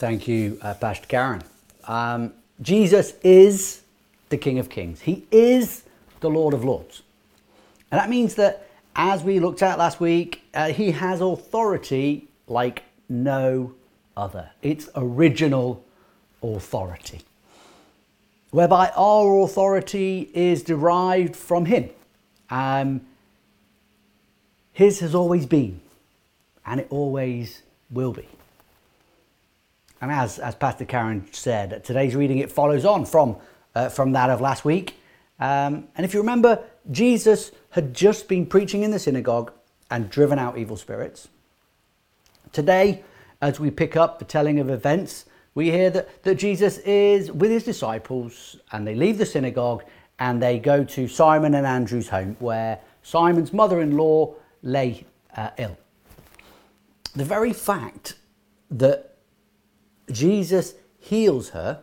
Thank you, uh, Pastor Karen. Um, Jesus is the King of Kings. He is the Lord of Lords. And that means that, as we looked at last week, uh, he has authority like no other. It's original authority, whereby our authority is derived from him. Um, his has always been, and it always will be. And as, as Pastor Karen said, today's reading it follows on from, uh, from that of last week. Um, and if you remember, Jesus had just been preaching in the synagogue and driven out evil spirits. Today, as we pick up the telling of events, we hear that, that Jesus is with his disciples and they leave the synagogue and they go to Simon and Andrew's home where Simon's mother in law lay uh, ill. The very fact that Jesus heals her,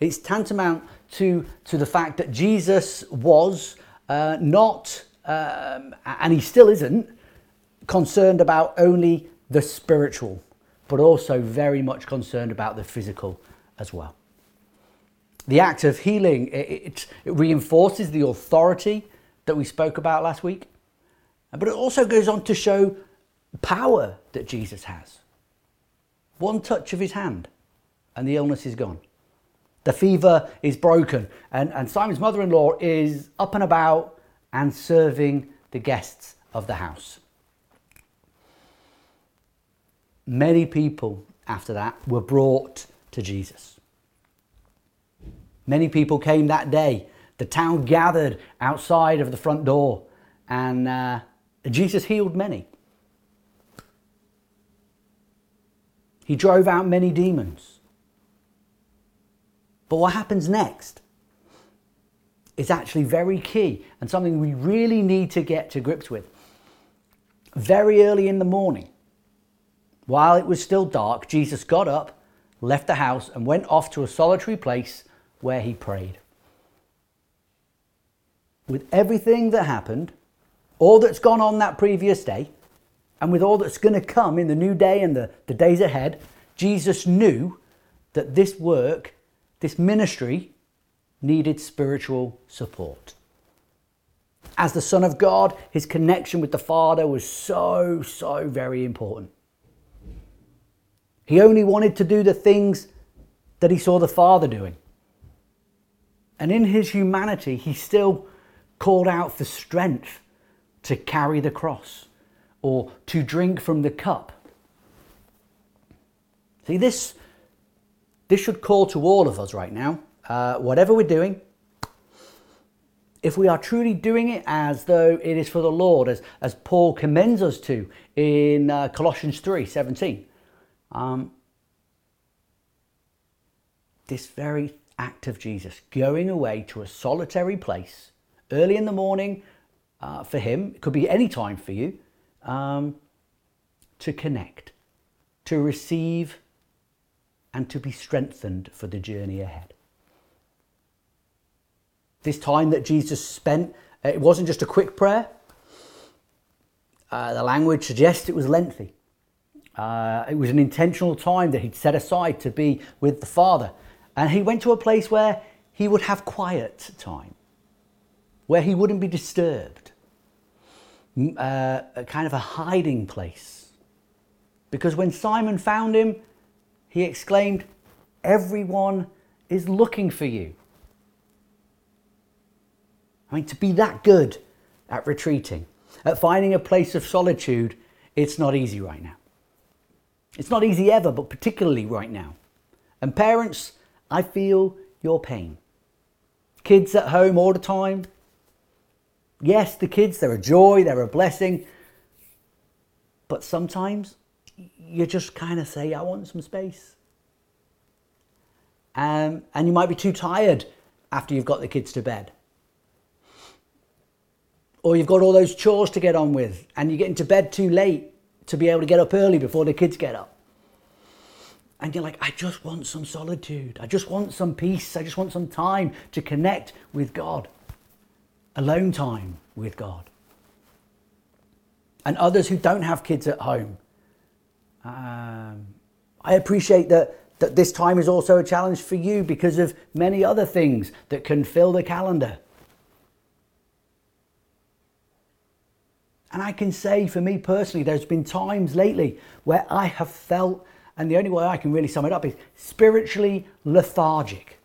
it's tantamount to, to the fact that Jesus was uh, not, um, and he still isn't, concerned about only the spiritual, but also very much concerned about the physical as well. The act of healing, it, it, reinforces the authority that we spoke about last week, but it also goes on to show power that Jesus has. One touch of his hand, and the illness is gone. The fever is broken, and, and Simon's mother in law is up and about and serving the guests of the house. Many people after that were brought to Jesus. Many people came that day. The town gathered outside of the front door, and uh, Jesus healed many. He drove out many demons. But what happens next is actually very key and something we really need to get to grips with. Very early in the morning, while it was still dark, Jesus got up, left the house, and went off to a solitary place where he prayed. With everything that happened, all that's gone on that previous day, and with all that's going to come in the new day and the, the days ahead, Jesus knew that this work this ministry needed spiritual support. As the Son of God, his connection with the Father was so, so very important. He only wanted to do the things that he saw the Father doing. And in his humanity, he still called out for strength to carry the cross or to drink from the cup. See, this this should call to all of us right now, uh, whatever we're doing, if we are truly doing it as though it is for the Lord, as, as Paul commends us to in uh, Colossians 3 17, um, this very act of Jesus going away to a solitary place early in the morning uh, for him, it could be any time for you, um, to connect, to receive and to be strengthened for the journey ahead. This time that Jesus spent, uh, it wasn't just a quick prayer. Uh, the language suggests it was lengthy. Uh, it was an intentional time that he'd set aside to be with the Father. And he went to a place where he would have quiet time, where he wouldn't be disturbed, uh, a kind of a hiding place. Because when Simon found him, he exclaimed, Everyone is looking for you. I mean, to be that good at retreating, at finding a place of solitude, it's not easy right now. It's not easy ever, but particularly right now. And parents, I feel your pain. Kids at home all the time. Yes, the kids, they're a joy, they're a blessing. But sometimes you just kind of say, I want some space. Um, and you might be too tired after you've got the kids to bed. Or you've got all those chores to get on with, and you get into bed too late to be able to get up early before the kids get up. And you're like, I just want some solitude. I just want some peace. I just want some time to connect with God. Alone time with God. And others who don't have kids at home um, I appreciate that, that this time is also a challenge for you because of many other things that can fill the calendar. And I can say for me personally, there's been times lately where I have felt, and the only way I can really sum it up is spiritually lethargic.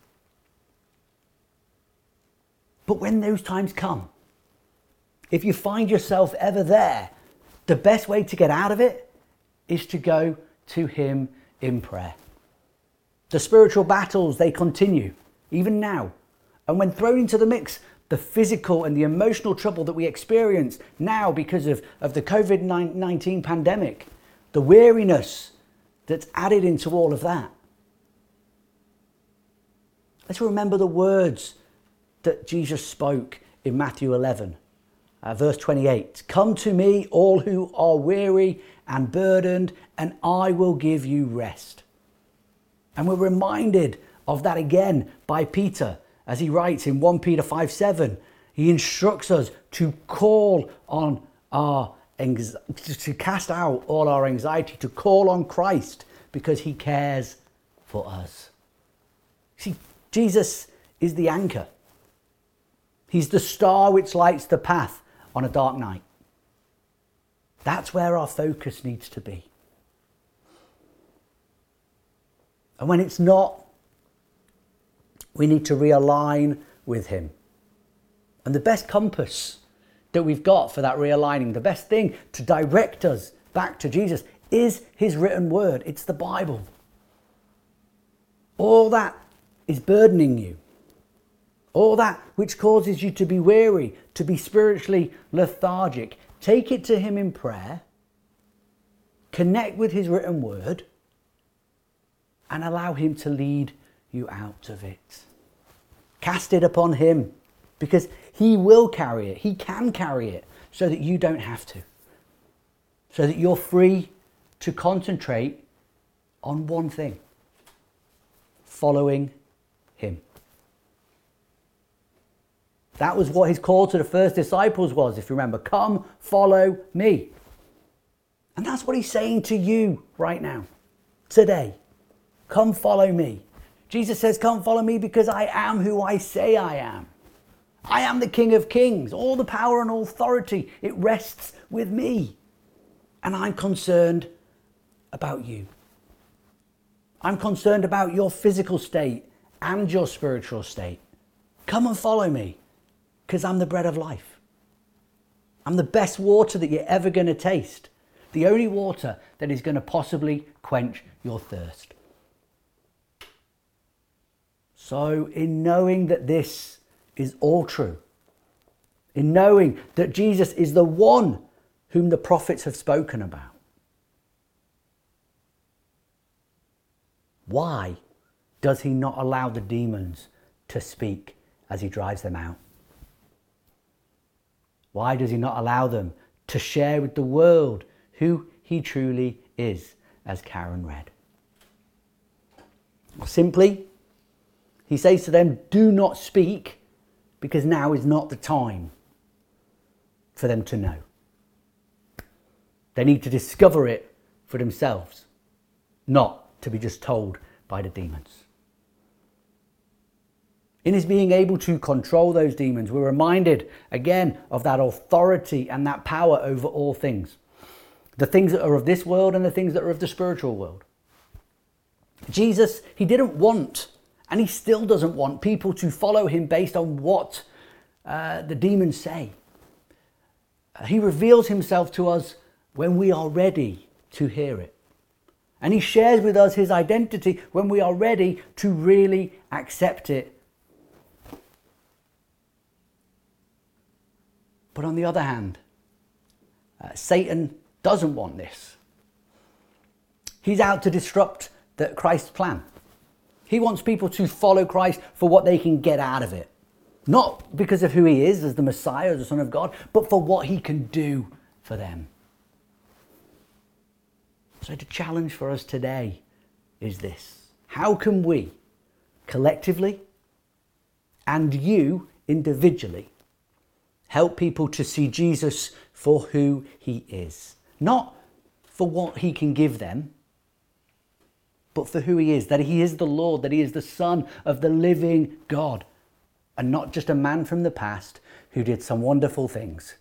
But when those times come, if you find yourself ever there, the best way to get out of it is to go to Him in prayer. The spiritual battles, they continue, even now. And when thrown into the mix, the physical and the emotional trouble that we experience now because of, of the COVID 19 pandemic, the weariness that's added into all of that. Let's remember the words that Jesus spoke in Matthew 11, uh, verse 28. Come to me, all who are weary and burdened, and I will give you rest. And we're reminded of that again by Peter as he writes in 1 Peter 5 7. He instructs us to call on our to cast out all our anxiety, to call on Christ because he cares for us. See, Jesus is the anchor. He's the star which lights the path on a dark night. That's where our focus needs to be. And when it's not, we need to realign with Him. And the best compass that we've got for that realigning, the best thing to direct us back to Jesus is His written word. It's the Bible. All that is burdening you, all that which causes you to be weary, to be spiritually lethargic, take it to Him in prayer, connect with His written word, and allow Him to lead you out of it. Cast it upon Him because He will carry it. He can carry it so that you don't have to. So that you're free to concentrate on one thing following Him. That was what his call to the first disciples was, if you remember. Come, follow me. And that's what he's saying to you right now, today. Come, follow me. Jesus says, Come follow me because I am who I say I am. I am the King of Kings. All the power and authority, it rests with me. And I'm concerned about you. I'm concerned about your physical state and your spiritual state. Come and follow me because I'm the bread of life. I'm the best water that you're ever going to taste. The only water that is going to possibly quench your thirst. So, in knowing that this is all true, in knowing that Jesus is the one whom the prophets have spoken about, why does he not allow the demons to speak as he drives them out? Why does he not allow them to share with the world who he truly is, as Karen read? Simply, he says to them, Do not speak, because now is not the time for them to know. They need to discover it for themselves, not to be just told by the demons. In his being able to control those demons, we're reminded again of that authority and that power over all things the things that are of this world and the things that are of the spiritual world. Jesus, he didn't want and he still doesn't want people to follow him based on what uh, the demons say. Uh, he reveals himself to us when we are ready to hear it. And he shares with us his identity when we are ready to really accept it. But on the other hand, uh, Satan doesn't want this. He's out to disrupt the, Christ's plan. He wants people to follow Christ for what they can get out of it. Not because of who he is as the Messiah, as the Son of God, but for what he can do for them. So, the challenge for us today is this How can we, collectively, and you individually, help people to see Jesus for who he is? Not for what he can give them, but for who he is that he is the Lord, that he is the Son of the living God, and not just a man from the past who did some wonderful things,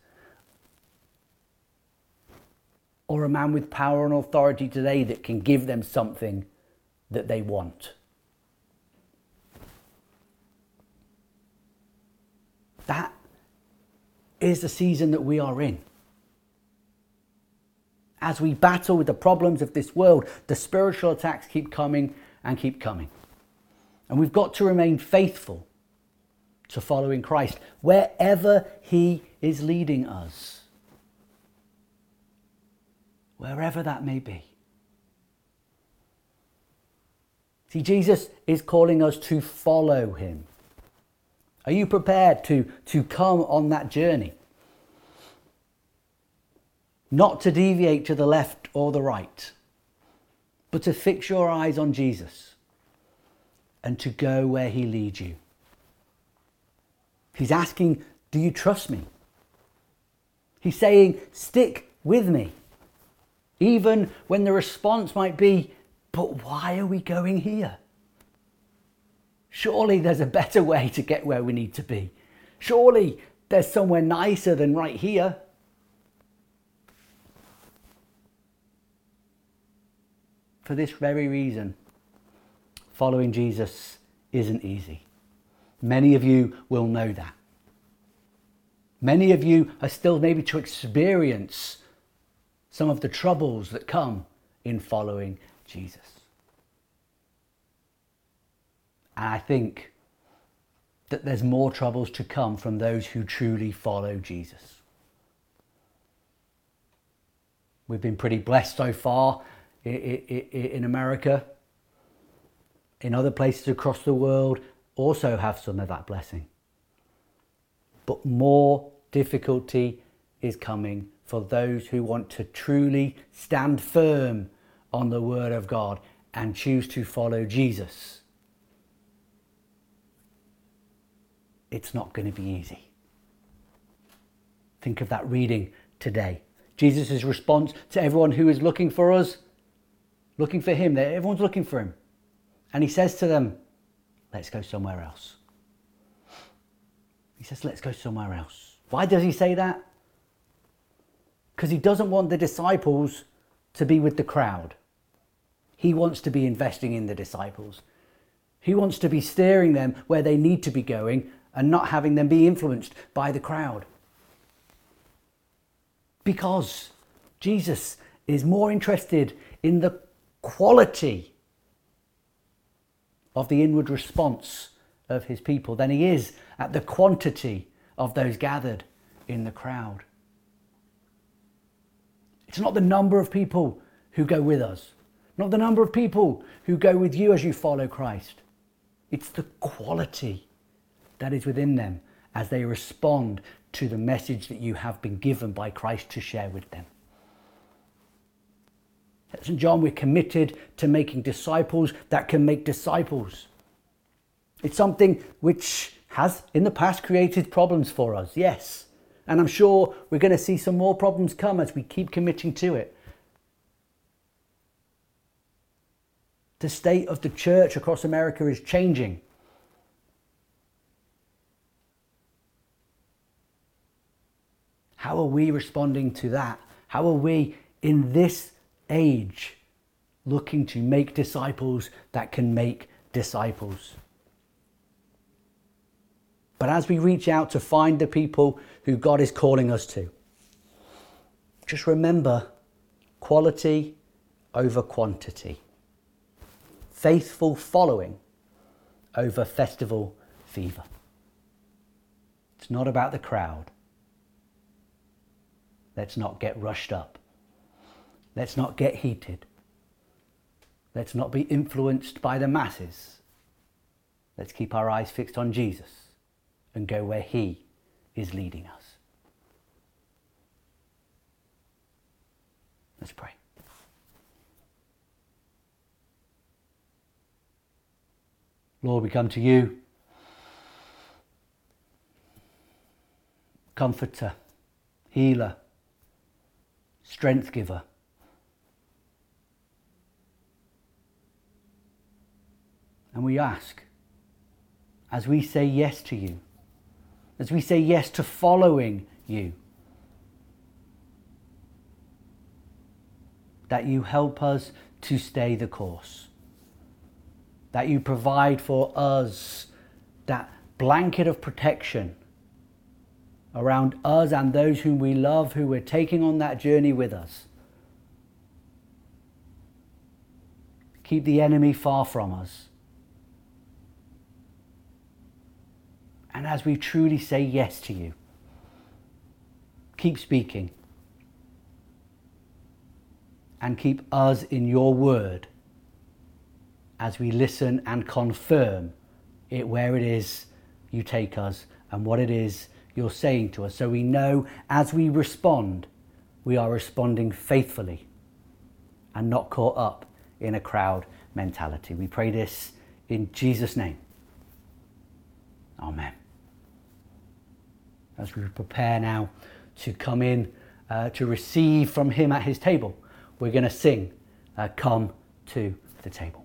or a man with power and authority today that can give them something that they want. That is the season that we are in. As we battle with the problems of this world, the spiritual attacks keep coming and keep coming. And we've got to remain faithful to following Christ wherever He is leading us. Wherever that may be. See, Jesus is calling us to follow Him. Are you prepared to, to come on that journey? Not to deviate to the left or the right, but to fix your eyes on Jesus and to go where He leads you. He's asking, Do you trust me? He's saying, Stick with me. Even when the response might be, But why are we going here? Surely there's a better way to get where we need to be. Surely there's somewhere nicer than right here. For this very reason, following Jesus isn't easy. Many of you will know that. Many of you are still maybe to experience some of the troubles that come in following Jesus. And I think that there's more troubles to come from those who truly follow Jesus. We've been pretty blessed so far in America. In other places across the world, also have some of that blessing. But more difficulty is coming for those who want to truly stand firm on the Word of God and choose to follow Jesus it's not going to be easy. Think of that reading today. Jesus' response to everyone who is looking for us, looking for him. Everyone's looking for him. And he says to them, Let's go somewhere else. He says, Let's go somewhere else. Why does he say that? Because he doesn't want the disciples to be with the crowd. He wants to be investing in the disciples. He wants to be steering them where they need to be going and not having them be influenced by the crowd. Because Jesus is more interested in the quality of the inward response of his people than he is at the quantity of those gathered in the crowd. It's not the number of people who go with us, not the number of people who go with you as you follow Christ. It's the quality that is within them as they respond to the message that you have been given by Christ to share with them. At St. John, we're committed to making disciples that can make disciples. It's something which has in the past created problems for us, yes. And I'm sure we're going to see some more problems come as we keep committing to it. The state of the church across America is changing. How are we responding to that? How are we in this age looking to make disciples that can make disciples? But as we reach out to find the people who God is calling us to, just remember quality over quantity, faithful following over festival fever. It's not about the crowd, Let's not get rushed up. Let's not get heated. Let's not be influenced by the masses. Let's keep our eyes fixed on Jesus and go where He is leading us. Let's pray. Lord, we come to you, comforter, healer strength giver. And we ask, as we say yes to you, as we say yes to following you, that you help us to stay the course, that you provide for us that blanket of protection around us and those whom we love who we're taking on that journey with us. Keep the enemy far from us. And as we truly say yes to you, keep speaking and keep us in your word as we listen and confirm it where it is you take us and what it is you're saying to us. So we know as we respond, we are responding faithfully and not caught up in a crowd mentality. We pray this in Jesus' name. Amen. As we prepare now to come in uh, to receive from Him at His table, we're going to sing, uh, Come to the Table.